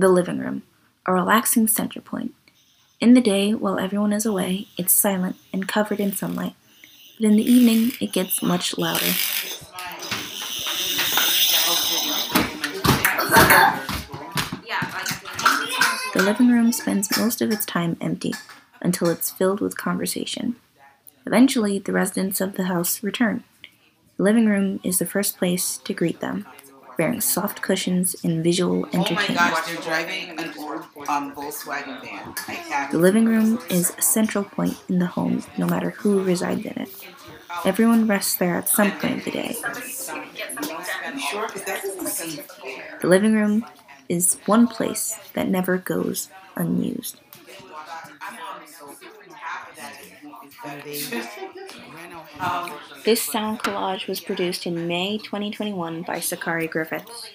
The living room, a relaxing center point. In the day, while everyone is away, it's silent and covered in sunlight. But in the evening, it gets much louder. The living room spends most of its time empty until it's filled with conversation. Eventually, the residents of the house return. The living room is the first place to greet them, bearing soft cushions and visual Oh entertainment. gosh, an old um. The living room is a central point in the home, no matter who resides in it. Everyone rests there at some point of the day. Sure, because that doesn't seem fair. The living room is one place that never goes unused. Um, This sound collage was produced in May 2021 by Sakari Griffiths.